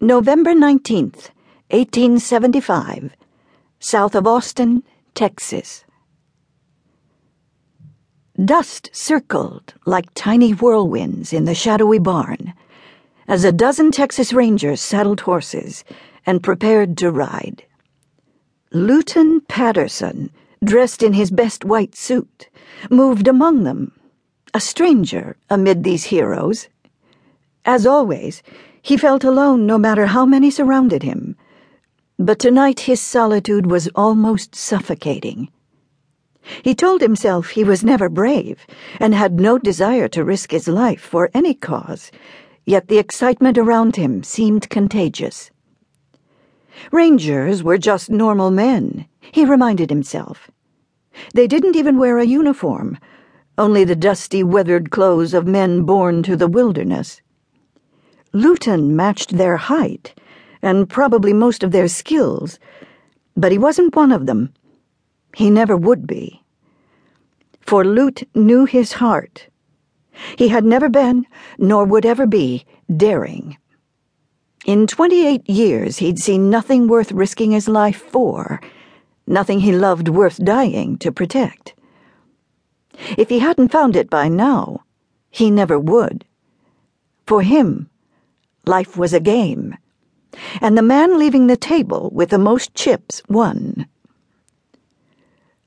November 19th, 1875, south of Austin, Texas. Dust circled like tiny whirlwinds in the shadowy barn as a dozen Texas Rangers saddled horses and prepared to ride. Lewton Paterson, dressed in his best white suit, moved among them, a stranger amid these heroes. As always, he felt alone no matter how many surrounded him. But tonight his solitude was almost suffocating. He told himself he was never brave and had no desire to risk his life for any cause, yet the excitement around him seemed contagious. Rangers were just normal men, he reminded himself. They didn't even wear a uniform, only the dusty, weathered clothes of men born to the wilderness. Lewton matched their height and probably most of their skills, but he wasn't one of them. He never would be. For Lewt knew his heart. He had never been, nor would ever be, daring. In 28 years, he'd seen nothing worth risking his life for, nothing he loved worth dying to protect. If he hadn't found it by now, he never would. For him, Life was a game. And the man leaving the table with the most chips won.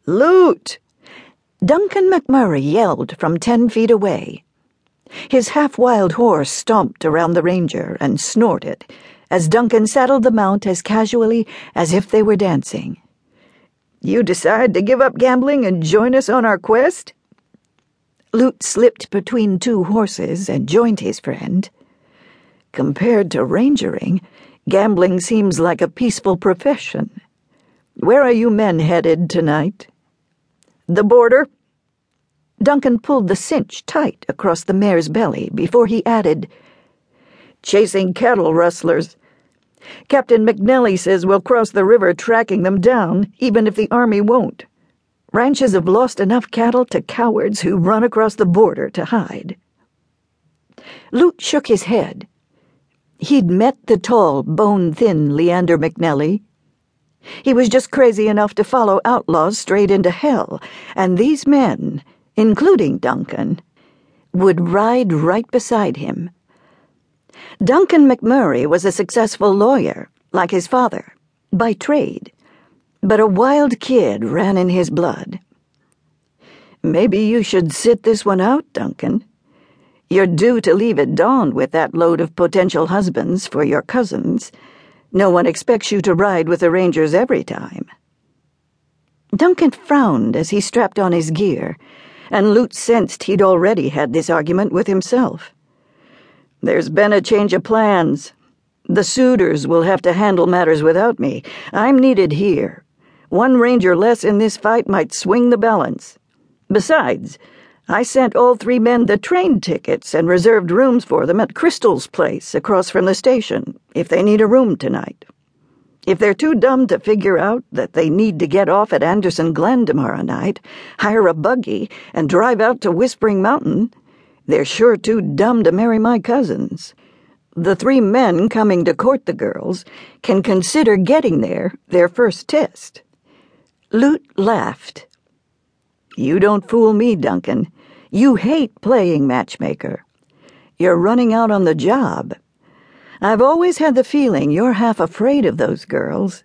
Lewt! Duncan McMurray yelled from ten feet away. His half wild horse stomped around the ranger and snorted as Duncan saddled the mount as casually as if they were dancing. You decide to give up gambling and join us on our quest? Lewt slipped between two horses and joined his friend. Compared to rangering, gambling seems like a peaceful profession. Where are you men headed tonight? The border. Duncan pulled the cinch tight across the mare's belly before he added, Chasing cattle rustlers. Captain McNelly says we'll cross the river tracking them down, even if the army won't. Ranches have lost enough cattle to cowards who run across the border to hide. Lewt shook his head. He'd met the tall, bone thin Leander McNelly. He was just crazy enough to follow outlaws straight into hell, and these men, including Duncan, would ride right beside him. Duncan McMurray was a successful lawyer, like his father, by trade, but a wild kid ran in his blood. Maybe you should sit this one out, Duncan. You're due to leave at dawn with that load of potential husbands for your cousins. No one expects you to ride with the Rangers every time. Duncan frowned as he strapped on his gear, and Lewt sensed he'd already had this argument with himself. There's been a change of plans. The suitors will have to handle matters without me. I'm needed here. One ranger less in this fight might swing the balance. Besides, I sent all three men the train tickets and reserved rooms for them at Crystal's place across from the station if they need a room tonight. If they're too dumb to figure out that they need to get off at Anderson Glen tomorrow night, hire a buggy, and drive out to Whispering Mountain, they're sure too dumb to marry my cousins. The three men coming to court the girls can consider getting there their first test. Lewt laughed. You don't fool me, Duncan. You hate playing matchmaker. You're running out on the job. I've always had the feeling you're half afraid of those girls.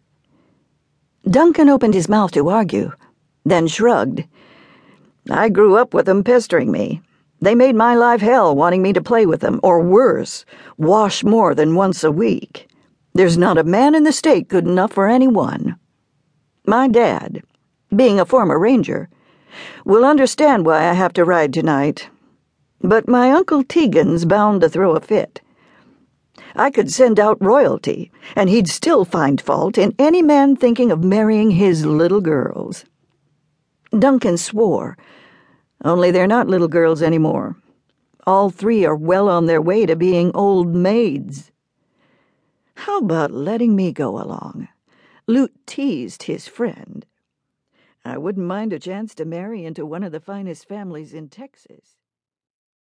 Duncan opened his mouth to argue, then shrugged. I grew up with them pestering me. They made my life hell wanting me to play with them, or worse, wash more than once a week. There's not a man in the state good enough for anyone. My dad, being a former ranger, will understand why I have to ride tonight. But my Uncle Teagen's bound to throw a fit. I could send out royalty, and he'd still find fault in any man thinking of marrying his little girls. Duncan swore. Only they're not little girls anymore. All three are well on their way to being old maids. How about letting me go along? Lewt teased his friend. I wouldn't mind a chance to marry into one of the finest families in Texas.